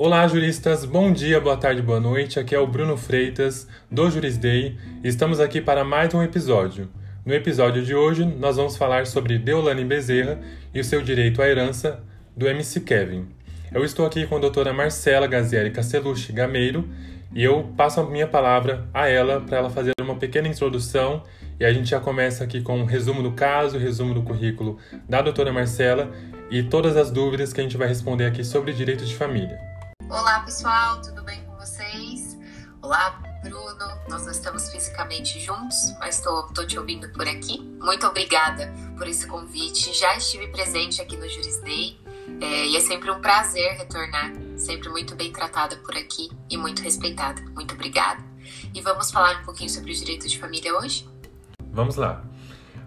Olá, juristas. Bom dia, boa tarde, boa noite. Aqui é o Bruno Freitas, do Jurisdei. Estamos aqui para mais um episódio. No episódio de hoje, nós vamos falar sobre Deolane Bezerra e o seu direito à herança do MC Kevin. Eu estou aqui com a doutora Marcela Gazieri Castellucci Gameiro e eu passo a minha palavra a ela para ela fazer uma pequena introdução e a gente já começa aqui com um resumo do caso, resumo do currículo da doutora Marcela e todas as dúvidas que a gente vai responder aqui sobre direito de família. Olá pessoal, tudo bem com vocês? Olá Bruno, nós não estamos fisicamente juntos, mas estou te ouvindo por aqui. Muito obrigada por esse convite. Já estive presente aqui no Jurisdei é, e é sempre um prazer retornar, sempre muito bem tratada por aqui e muito respeitada. Muito obrigada. E vamos falar um pouquinho sobre o direito de família hoje? Vamos lá.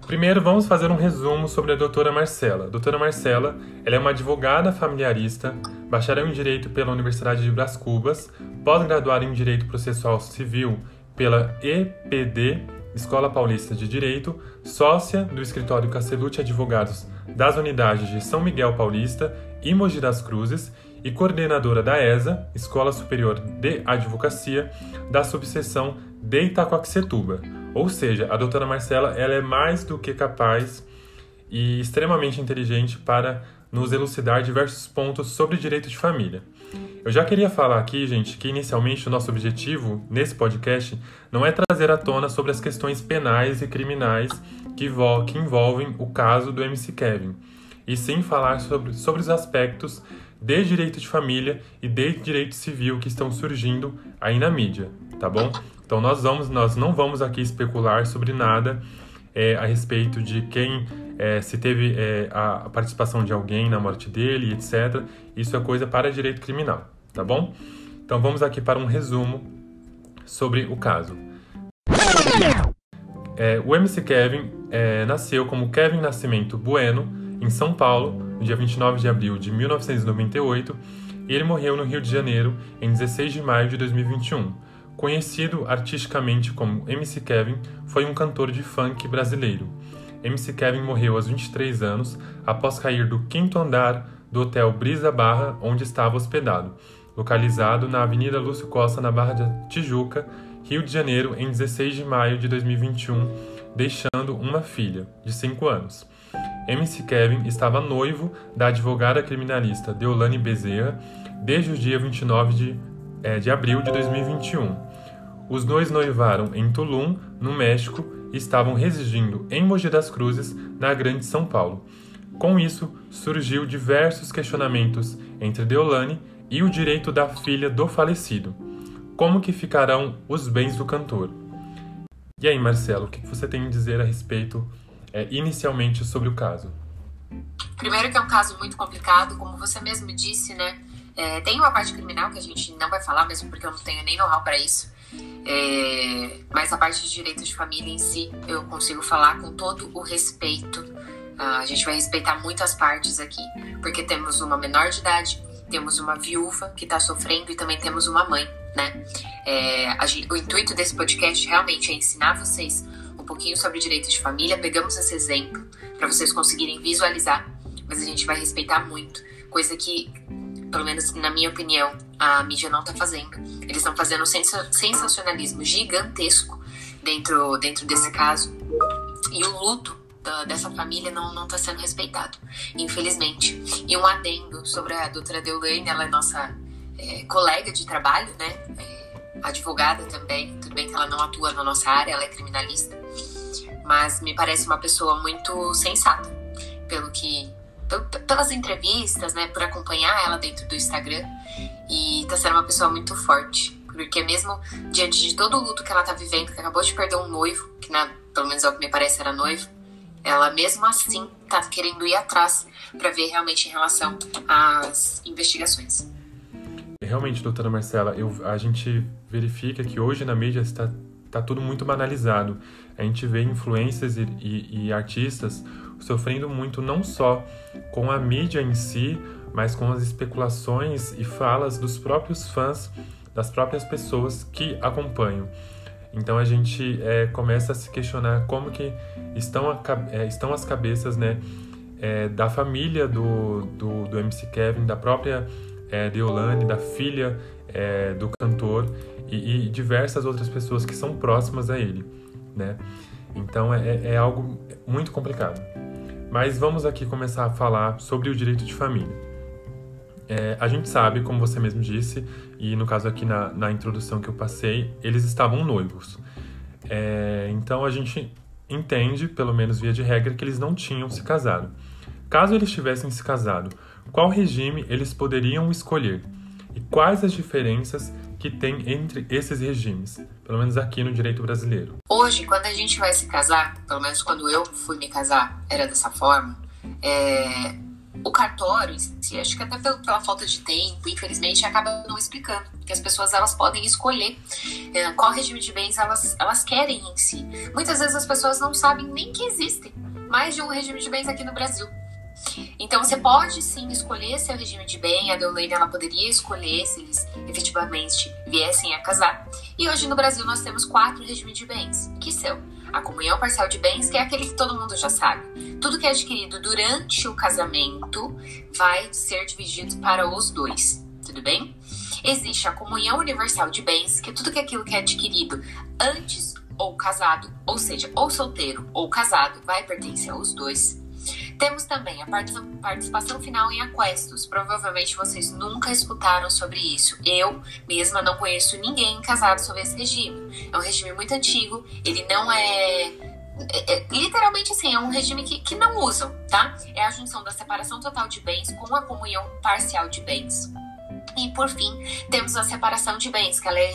Primeiro, vamos fazer um resumo sobre a doutora Marcela. A doutora Marcela ela é uma advogada familiarista, bacharel em Direito pela Universidade de Bras Cubas, pós-graduada em Direito Processual Civil pela EPD, Escola Paulista de Direito, sócia do escritório Castellucci Advogados das unidades de São Miguel Paulista e Mogi das Cruzes e coordenadora da ESA, Escola Superior de Advocacia, da subseção de Itacoaxetuba. Ou seja, a doutora Marcela ela é mais do que capaz e extremamente inteligente para nos elucidar diversos pontos sobre direito de família. Eu já queria falar aqui, gente, que inicialmente o nosso objetivo nesse podcast não é trazer à tona sobre as questões penais e criminais que, que envolvem o caso do MC Kevin, e sim falar sobre, sobre os aspectos de direito de família e de direito civil que estão surgindo aí na mídia, tá bom? Então nós vamos, nós não vamos aqui especular sobre nada é, a respeito de quem, é, se teve é, a participação de alguém na morte dele, etc. Isso é coisa para direito criminal, tá bom? Então vamos aqui para um resumo sobre o caso. É, o MC Kevin é, nasceu como Kevin Nascimento Bueno, em São Paulo, no dia 29 de abril de 1998, e ele morreu no Rio de Janeiro em 16 de maio de 2021. Conhecido artisticamente como MC Kevin, foi um cantor de funk brasileiro. MC Kevin morreu aos 23 anos após cair do quinto andar do Hotel Brisa Barra, onde estava hospedado, localizado na Avenida Lúcio Costa, na Barra de Tijuca, Rio de Janeiro, em 16 de maio de 2021, deixando uma filha, de 5 anos. MC Kevin estava noivo da advogada criminalista Deolane Bezerra desde o dia 29 de, é, de abril de 2021. Os dois noivaram em Tulum, no México, e estavam residindo em Mogi das Cruzes, na Grande São Paulo. Com isso, surgiu diversos questionamentos entre Deolane e o direito da filha do falecido. Como que ficarão os bens do cantor? E aí, Marcelo, o que você tem a dizer a respeito é, inicialmente sobre o caso? Primeiro que é um caso muito complicado, como você mesmo disse, né? É, tem uma parte criminal que a gente não vai falar mesmo porque eu não tenho nem know-how para isso. É, mas a parte de direito de família em si eu consigo falar com todo o respeito. Ah, a gente vai respeitar muitas partes aqui, porque temos uma menor de idade, temos uma viúva que está sofrendo e também temos uma mãe, né? É, gente, o intuito desse podcast realmente é ensinar vocês um pouquinho sobre direito de família. Pegamos esse exemplo para vocês conseguirem visualizar, mas a gente vai respeitar muito, coisa que, pelo menos na minha opinião, a mídia não está fazendo. Eles estão fazendo um sensacionalismo gigantesco dentro, dentro desse caso. E o luto da, dessa família não está sendo respeitado, infelizmente. E um adendo sobre a doutora Deolane, ela é nossa é, colega de trabalho, né? É, advogada também, tudo bem que ela não atua na nossa área, ela é criminalista, mas me parece uma pessoa muito sensata, pelo que pelas entrevistas, né, por acompanhar ela dentro do Instagram e tá sendo uma pessoa muito forte, porque mesmo diante de todo o luto que ela tá vivendo, que acabou de perder um noivo, que na, pelo menos é o que me parece era noivo, ela mesmo assim tá querendo ir atrás para ver realmente em relação às investigações. Realmente, doutora Marcela, eu, a gente verifica que hoje na mídia está tá tudo muito banalizado. A gente vê influências e, e, e artistas sofrendo muito não só com a mídia em si, mas com as especulações e falas dos próprios fãs, das próprias pessoas que acompanham. Então a gente é, começa a se questionar como que estão, a, é, estão as cabeças né, é, da família do, do, do, MC Kevin, da própria é, Deolane, da filha é, do cantor e, e, diversas outras pessoas que são próximas a ele, né? Então é, é algo muito complicado. Mas vamos aqui começar a falar sobre o direito de família. É, a gente sabe, como você mesmo disse, e no caso aqui na, na introdução que eu passei, eles estavam noivos. É, então a gente entende, pelo menos via de regra, que eles não tinham se casado. Caso eles tivessem se casado, qual regime eles poderiam escolher? E quais as diferenças que tem entre esses regimes, pelo menos aqui no direito brasileiro? Hoje, quando a gente vai se casar, pelo menos quando eu fui me casar, era dessa forma, é, o cartório, si, acho que até pela falta de tempo, infelizmente, acaba não explicando que as pessoas elas podem escolher é, qual regime de bens elas, elas querem em si. Muitas vezes as pessoas não sabem nem que existem mais de um regime de bens aqui no Brasil. Então você pode sim escolher seu regime de bem, a Deolane ela poderia escolher se eles efetivamente viessem a casar. E hoje no Brasil nós temos quatro regimes de bens, que são a comunhão parcial de bens, que é aquele que todo mundo já sabe. Tudo que é adquirido durante o casamento vai ser dividido para os dois, tudo bem? Existe a comunhão universal de bens, que é tudo que é aquilo que é adquirido antes ou casado, ou seja, ou solteiro ou casado, vai pertencer aos dois. Temos também a participação final em aquestos. Provavelmente vocês nunca escutaram sobre isso. Eu mesma não conheço ninguém casado sobre esse regime. É um regime muito antigo, ele não é é, é, literalmente assim, é um regime que, que não usam, tá? É a junção da separação total de bens com a comunhão parcial de bens. E por fim, temos a separação de bens, que ela é,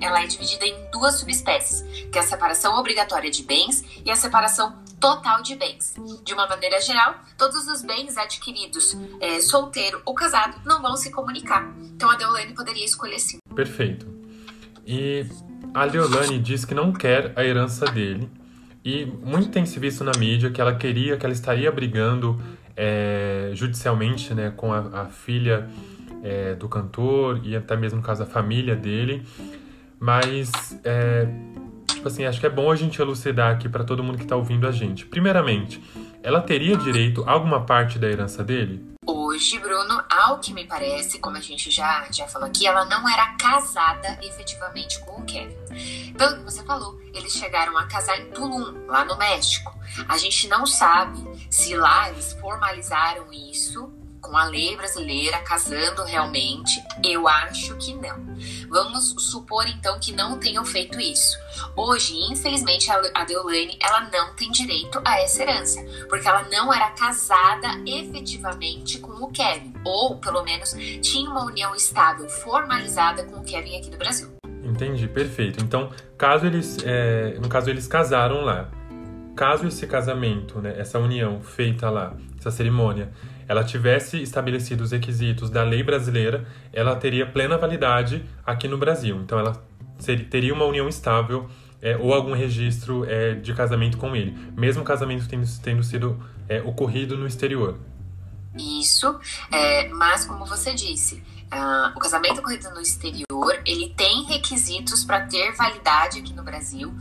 ela é dividida em duas subespécies, que é a separação obrigatória de bens e a separação total de bens. De uma maneira geral, todos os bens adquiridos é, solteiro ou casado não vão se comunicar. Então a Deolane poderia escolher sim. Perfeito. E a Deolane diz que não quer a herança dele. E muito tem se visto na mídia que ela queria, que ela estaria brigando é, judicialmente né, com a, a filha é, do cantor e até mesmo caso a família dele. Mas, é, tipo assim, acho que é bom a gente elucidar aqui para todo mundo que está ouvindo a gente. Primeiramente, ela teria direito a alguma parte da herança dele? Hoje, Bruno, ao que me parece, como a gente já, já falou aqui, ela não era casada efetivamente com o Kevin. Pelo que você falou, eles chegaram a casar em Tulum, lá no México. A gente não sabe se lá eles formalizaram isso com a lei brasileira casando realmente? Eu acho que não. Vamos supor então que não tenham feito isso. Hoje, infelizmente, a Deolane ela não tem direito a essa herança, porque ela não era casada efetivamente com o Kevin, ou pelo menos tinha uma união estável formalizada com o Kevin aqui do Brasil. Entendi, perfeito. Então, caso eles, é, no caso eles casaram lá, caso esse casamento, né, essa união feita lá, essa cerimônia, ela tivesse estabelecido os requisitos da lei brasileira, ela teria plena validade aqui no Brasil. Então, ela seria, teria uma união estável é, ou algum registro é, de casamento com ele, mesmo casamento tendo, tendo sido é, ocorrido no exterior. Isso, é, mas como você disse, uh, o casamento ocorrido no exterior, ele tem requisitos para ter validade aqui no Brasil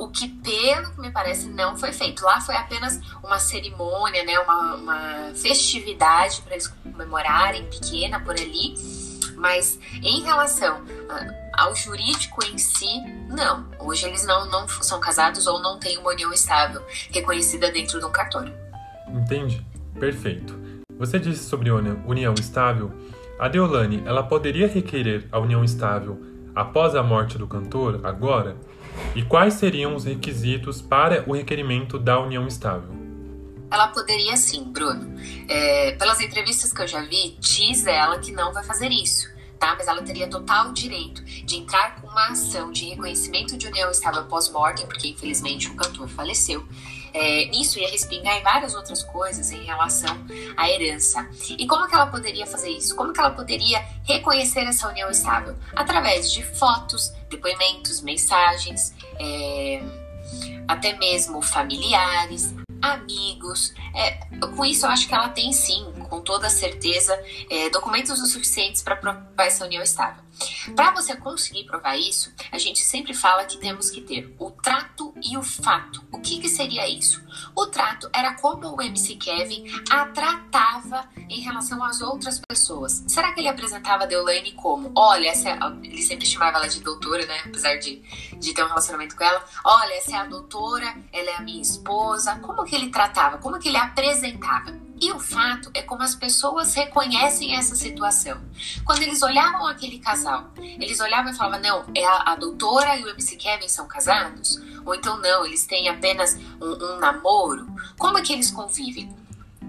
o que, pelo que me parece, não foi feito. Lá foi apenas uma cerimônia, né, uma, uma festividade para eles comemorarem, pequena por ali. Mas em relação ao jurídico em si, não. Hoje eles não, não são casados ou não têm uma união estável reconhecida dentro de um cartório. Entende? Perfeito. Você disse sobre união estável. A Deolane, ela poderia requerer a união estável após a morte do cantor, agora? E quais seriam os requisitos para o requerimento da união estável? Ela poderia sim, Bruno. É, pelas entrevistas que eu já vi, diz ela que não vai fazer isso. Tá? Mas ela teria total direito de entrar com uma ação de reconhecimento de união estável pós-mortem, porque infelizmente o cantor faleceu. É, nisso ia respingar em várias outras coisas em relação à herança. E como que ela poderia fazer isso? Como que ela poderia reconhecer essa união estável? Através de fotos, depoimentos, mensagens, é, até mesmo familiares, amigos. É, com isso, eu acho que ela tem sim com toda certeza é, documentos o suficientes para provar essa união estável. Para você conseguir provar isso, a gente sempre fala que temos que ter o trato e o fato. O que, que seria isso? O trato era como o MC Kevin a tratava em relação às outras pessoas. Será que ele apresentava a Deolane como, olha, essa é a... ele sempre chamava ela de doutora, né? Apesar de, de ter um relacionamento com ela. Olha, essa é a doutora, ela é a minha esposa. Como que ele tratava? Como que ele apresentava? E o fato é como as pessoas reconhecem essa situação. Quando eles olhavam aquele casal, eles olhavam e falavam: não, é a, a doutora e o MC Kevin são casados? Ou então, não, eles têm apenas um, um namoro? Como é que eles convivem?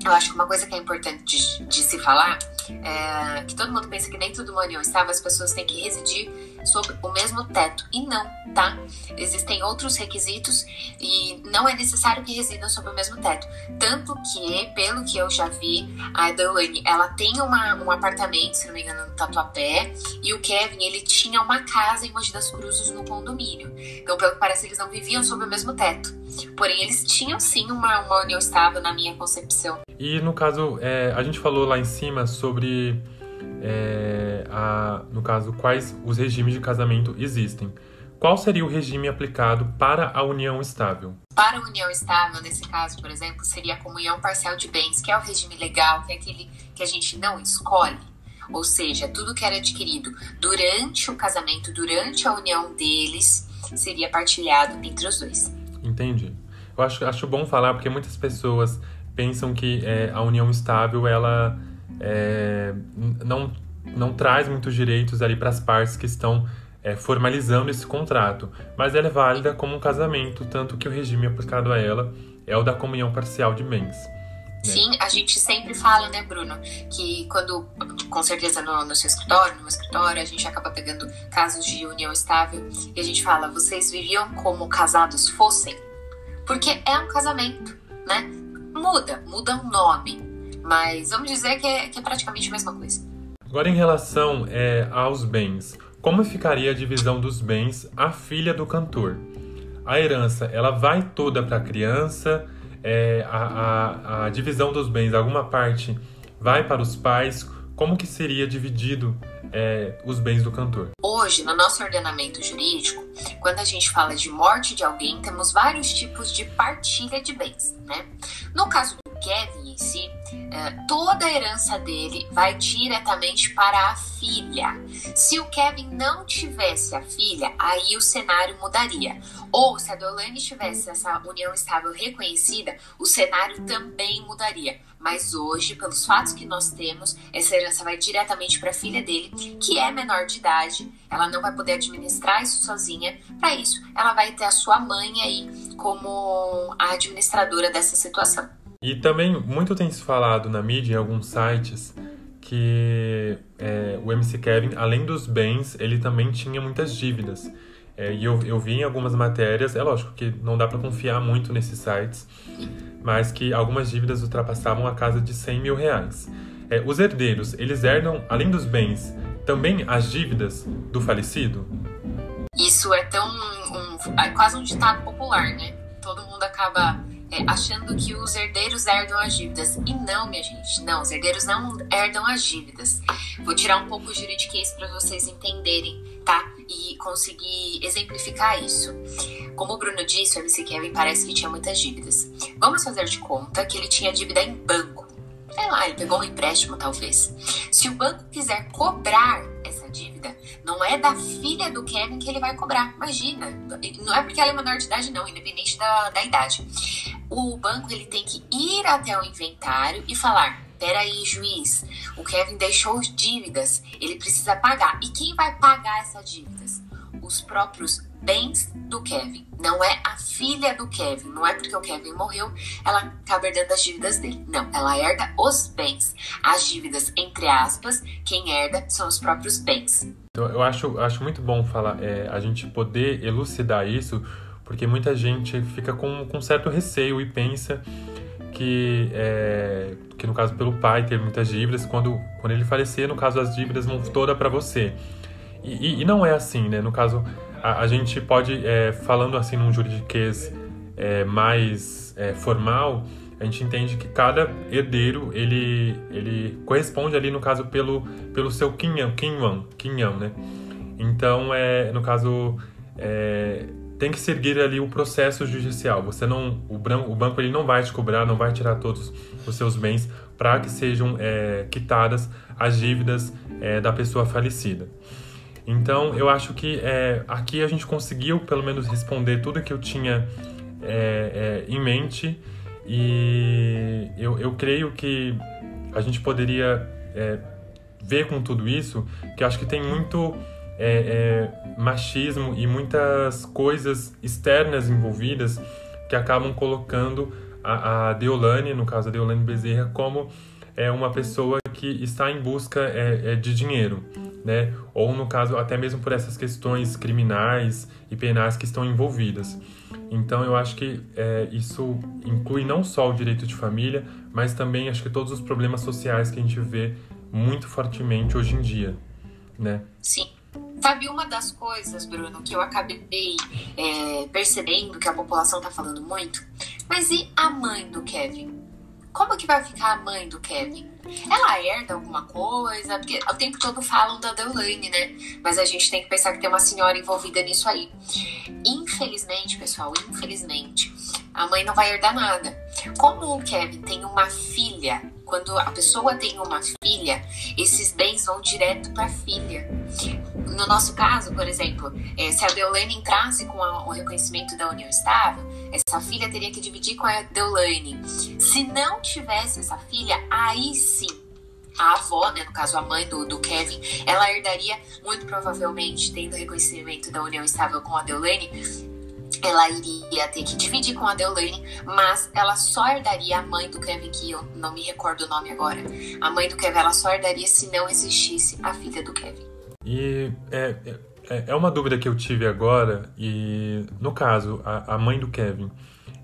Eu acho que uma coisa que é importante de, de se falar é que todo mundo pensa que dentro do união estável as pessoas têm que residir sob o mesmo teto. E não, tá? Existem outros requisitos e não é necessário que residam sob o mesmo teto. Tanto que, pelo que eu já vi, a Delaney, ela tem uma, um apartamento, se não me engano, no Tatuapé, e o Kevin, ele tinha uma casa em Mogi das Cruzes no condomínio. Então, pelo que parece, eles não viviam sob o mesmo teto. Porém, eles tinham sim uma, uma união estável na minha concepção. E no caso, é, a gente falou lá em cima sobre é, a, no caso, quais os regimes de casamento existem. Qual seria o regime aplicado para a união estável? Para a união estável, nesse caso, por exemplo, seria a comunhão parcial de bens, que é o regime legal, que é aquele que a gente não escolhe. Ou seja, tudo que era adquirido durante o casamento, durante a união deles, seria partilhado entre os dois. Entendi. Eu acho, acho bom falar porque muitas pessoas pensam que é, a união estável ela é, não, não traz muitos direitos ali para as partes que estão é, formalizando esse contrato, mas ela é válida como um casamento, tanto que o regime aplicado a ela é o da comunhão parcial de bens. Né? Sim, a gente sempre fala, né, Bruno, que quando, com certeza no, no seu escritório, no meu escritório, a gente acaba pegando casos de união estável e a gente fala, vocês viviam como casados fossem? Porque é um casamento, né? Muda, muda o um nome, mas vamos dizer que é, que é praticamente a mesma coisa. Agora, em relação é, aos bens, como ficaria a divisão dos bens à filha do cantor? A herança, ela vai toda para a criança? É, a, a, a divisão dos bens, alguma parte vai para os pais? Como que seria dividido é, os bens do cantor? Hoje, no nosso ordenamento jurídico, quando a gente fala de morte de alguém, temos vários tipos de partilha de bens, né? No caso do Kevin em si, toda a herança dele vai diretamente para a filha. Se o Kevin não tivesse a filha, aí o cenário mudaria. Ou se a Deolane tivesse essa união estável reconhecida, o cenário também mudaria. Mas hoje, pelos fatos que nós temos, essa herança vai diretamente para a filha dele, que é menor de idade. Ela não vai poder administrar isso sozinha. Para isso, ela vai ter a sua mãe aí como a administradora dessa situação. E também muito tem se falado na mídia, em alguns sites, que é, o MC Kevin, além dos bens, ele também tinha muitas dívidas. É, e eu, eu vi em algumas matérias, é lógico que não dá para confiar muito nesses sites, mas que algumas dívidas ultrapassavam a casa de 100 mil reais. É, os herdeiros, eles herdam, além dos bens, também as dívidas do falecido? Isso é tão. Um, é quase um ditado popular, né? Todo mundo acaba é, achando que os herdeiros herdam as dívidas. E não, minha gente, não, os herdeiros não herdam as dívidas. Vou tirar um pouco o juridiquês para vocês entenderem, tá? E conseguir exemplificar isso. Como o Bruno disse, o MC Kevin parece que tinha muitas dívidas. Vamos fazer de conta que ele tinha dívida em banco. Sei lá, ele pegou um empréstimo, talvez. Se o banco quiser cobrar essa dívida, não é da filha do Kevin que ele vai cobrar. Imagina. Não é porque ela é menor de idade, não, independente da, da idade o banco ele tem que ir até o inventário e falar: peraí, juiz, o Kevin deixou dívidas, ele precisa pagar. E quem vai pagar essas dívidas? Os próprios bens do Kevin. Não é a filha do Kevin. Não é porque o Kevin morreu, ela acaba herdando as dívidas dele. Não, ela herda os bens. As dívidas, entre aspas, quem herda são os próprios bens. Então, eu acho, acho muito bom falar, é, a gente poder elucidar isso porque muita gente fica com, com certo receio e pensa que, é, que no caso pelo pai ter muitas dívidas, quando, quando ele falecer, no caso as dívidas vão toda para você. E, e, e, não é assim, né? No caso, a, a gente pode, é, falando assim num juridiquês é, mais é, formal, a gente entende que cada herdeiro ele, ele corresponde ali no caso pelo, pelo seu quinhão, quinhão, né? Então é no caso é, tem que seguir ali o processo judicial. Você não o, branco, o banco ele não vai te cobrar, não vai tirar todos os seus bens para que sejam é, quitadas as dívidas é, da pessoa falecida. Então eu acho que é, aqui a gente conseguiu pelo menos responder tudo que eu tinha é, é, em mente. E eu, eu creio que a gente poderia é, ver com tudo isso que acho que tem muito é, é, machismo e muitas coisas externas envolvidas que acabam colocando a, a Deolane, no caso a Deolane Bezerra, como é uma pessoa que está em busca de dinheiro, né? Ou no caso até mesmo por essas questões criminais e penais que estão envolvidas. Então eu acho que é, isso inclui não só o direito de família, mas também acho que todos os problemas sociais que a gente vê muito fortemente hoje em dia, né? Sim. Sabe, uma das coisas, Bruno, que eu acabei é, percebendo que a população está falando muito, mas e a mãe do Kevin? Como que vai ficar a mãe do Kevin? Ela herda alguma coisa? Porque o tempo todo falam da Delaney, né? Mas a gente tem que pensar que tem uma senhora envolvida nisso aí. Infelizmente, pessoal, infelizmente, a mãe não vai herdar nada. Como o Kevin tem uma filha, quando a pessoa tem uma filha, esses bens vão direto para a filha. No nosso caso, por exemplo, eh, se a Deolane entrasse com o reconhecimento da união estável, essa filha teria que dividir com a Deolane. Se não tivesse essa filha, aí sim a avó, né, no caso a mãe do, do Kevin, ela herdaria muito provavelmente, tendo reconhecimento da união estável com a Deolane, ela iria ter que dividir com a Deolane, mas ela só herdaria a mãe do Kevin, que eu não me recordo o nome agora. A mãe do Kevin, ela só herdaria se não existisse a filha do Kevin. E é, é, é uma dúvida que eu tive agora, e no caso, a, a mãe do Kevin,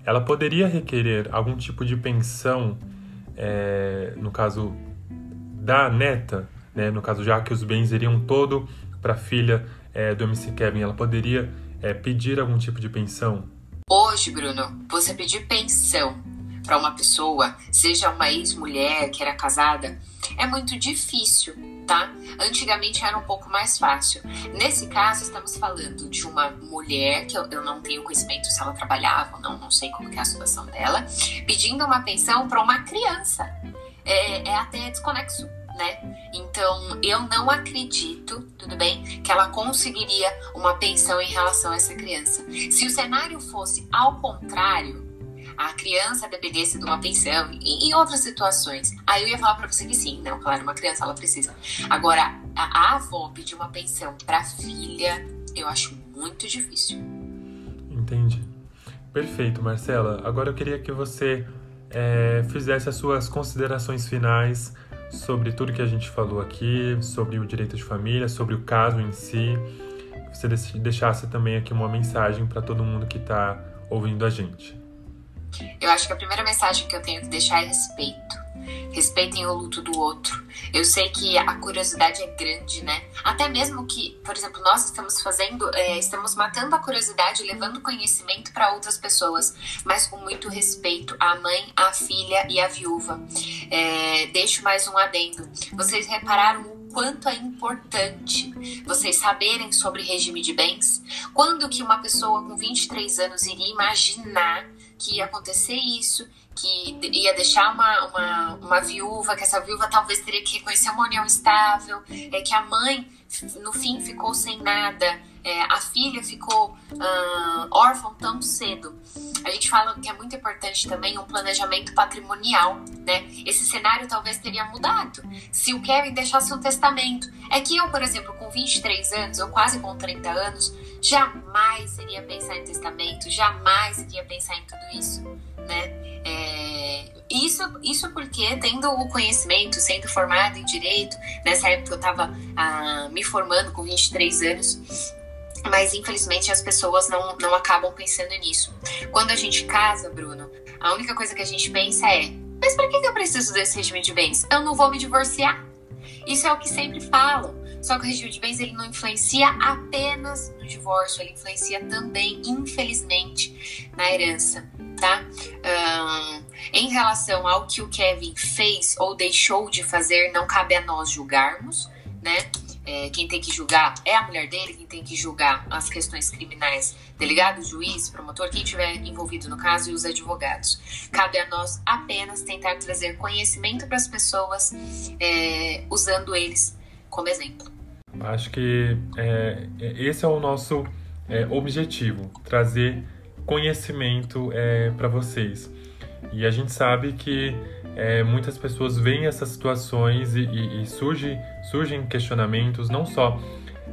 ela poderia requerer algum tipo de pensão, é, no caso da neta, né, no caso já que os bens iriam todo para a filha é, do MC Kevin, ela poderia é, pedir algum tipo de pensão? Hoje, Bruno, você pedir pensão para uma pessoa, seja uma ex-mulher que era casada, é muito difícil, tá? Antigamente era um pouco mais fácil. Nesse caso, estamos falando de uma mulher, que eu, eu não tenho conhecimento se ela trabalhava ou não, não sei como é a situação dela, pedindo uma pensão para uma criança. É, é até desconexo né? Então, eu não acredito, tudo bem, que ela conseguiria uma pensão em relação a essa criança. Se o cenário fosse ao contrário, a criança dependesse de uma pensão e em outras situações, aí eu ia falar para você que sim, não, claro, uma criança ela precisa. Agora, a, a avó pedir uma pensão para filha, eu acho muito difícil. Entendi. Perfeito, Marcela. Agora eu queria que você é, fizesse as suas considerações finais sobre tudo que a gente falou aqui, sobre o direito de família, sobre o caso em si. Você deixasse também aqui uma mensagem para todo mundo que está ouvindo a gente. Eu acho que a primeira mensagem que eu tenho que deixar é respeito respeitem o luto do outro. Eu sei que a curiosidade é grande, né? Até mesmo que, por exemplo, nós estamos fazendo, é, estamos matando a curiosidade, levando conhecimento para outras pessoas, mas com muito respeito à mãe, à filha e à viúva. É, deixo mais um adendo. Vocês repararam o quanto é importante vocês saberem sobre regime de bens? Quando que uma pessoa com 23 anos iria imaginar que ia acontecer isso que ia deixar uma, uma, uma viúva, que essa viúva talvez teria que reconhecer uma união estável, é que a mãe no fim ficou sem nada, é, a filha ficou uh, órfã tão cedo. A gente fala que é muito importante também um planejamento patrimonial, né? Esse cenário talvez teria mudado se o Kevin deixasse um testamento. É que eu, por exemplo, com 23 anos, ou quase com 30 anos, jamais iria pensar em testamento, jamais iria pensar em tudo isso, né? É, isso, isso porque, tendo o conhecimento, sendo formada em direito, nessa época eu estava ah, me formando com 23 anos, mas infelizmente as pessoas não, não acabam pensando nisso. Quando a gente casa, Bruno, a única coisa que a gente pensa é: mas para que eu preciso desse regime de bens? Eu não vou me divorciar. Isso é o que sempre falam. Só que o regime de bens ele não influencia apenas no divórcio, ele influencia também, infelizmente, na herança tá? Um, em relação ao que o Kevin fez ou deixou de fazer, não cabe a nós julgarmos, né? É, quem tem que julgar é a mulher dele, quem tem que julgar as questões criminais, delegado, juiz, promotor, quem estiver envolvido no caso e os advogados. Cabe a nós apenas tentar trazer conhecimento para as pessoas, é, usando eles como exemplo. Acho que é, esse é o nosso é, objetivo, trazer conhecimento é, para vocês. E a gente sabe que é, muitas pessoas veem essas situações e, e, e surge, surgem questionamentos, não só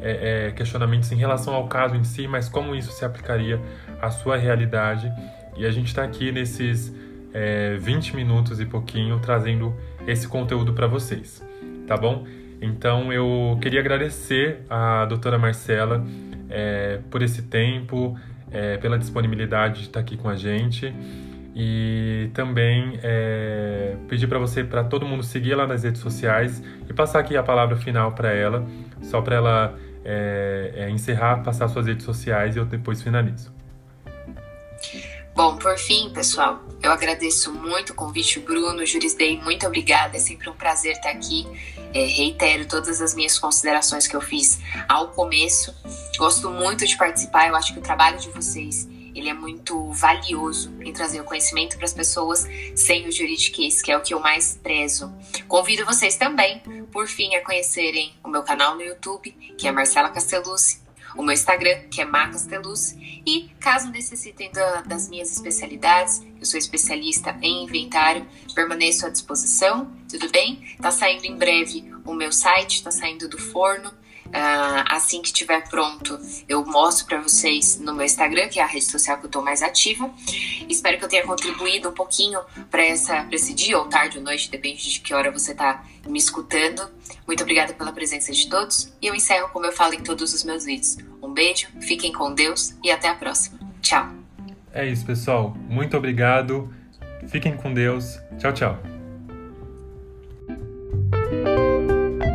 é, é, questionamentos em relação ao caso em si, mas como isso se aplicaria à sua realidade. E a gente está aqui nesses é, 20 minutos e pouquinho trazendo esse conteúdo para vocês, tá bom? Então eu queria agradecer à doutora Marcela é, por esse tempo, é, pela disponibilidade de estar aqui com a gente. E também é, pedir para você, para todo mundo seguir ela nas redes sociais e passar aqui a palavra final para ela, só para ela é, é, encerrar, passar suas redes sociais e eu depois finalizo. Bom, por fim, pessoal, eu agradeço muito o convite, Bruno, Jurisdei, muito obrigada, é sempre um prazer estar aqui. É, reitero todas as minhas considerações que eu fiz ao começo. Gosto muito de participar, eu acho que o trabalho de vocês ele é muito valioso em trazer o conhecimento para as pessoas sem o juridiquês, que é o que eu mais prezo. Convido vocês também, por fim, a conhecerem o meu canal no YouTube, que é Marcela Castellucci, o meu Instagram, que é Macastelucci, e caso necessitem da, das minhas especialidades, eu sou especialista em inventário, permaneço à disposição, tudo bem? Tá saindo em breve o meu site, tá saindo do forno, assim que estiver pronto, eu mostro para vocês no meu Instagram, que é a rede social que eu estou mais ativa. Espero que eu tenha contribuído um pouquinho para esse dia, ou tarde ou noite, depende de que hora você está me escutando. Muito obrigada pela presença de todos. E eu encerro como eu falo em todos os meus vídeos. Um beijo, fiquem com Deus e até a próxima. Tchau. É isso, pessoal. Muito obrigado. Fiquem com Deus. Tchau, tchau.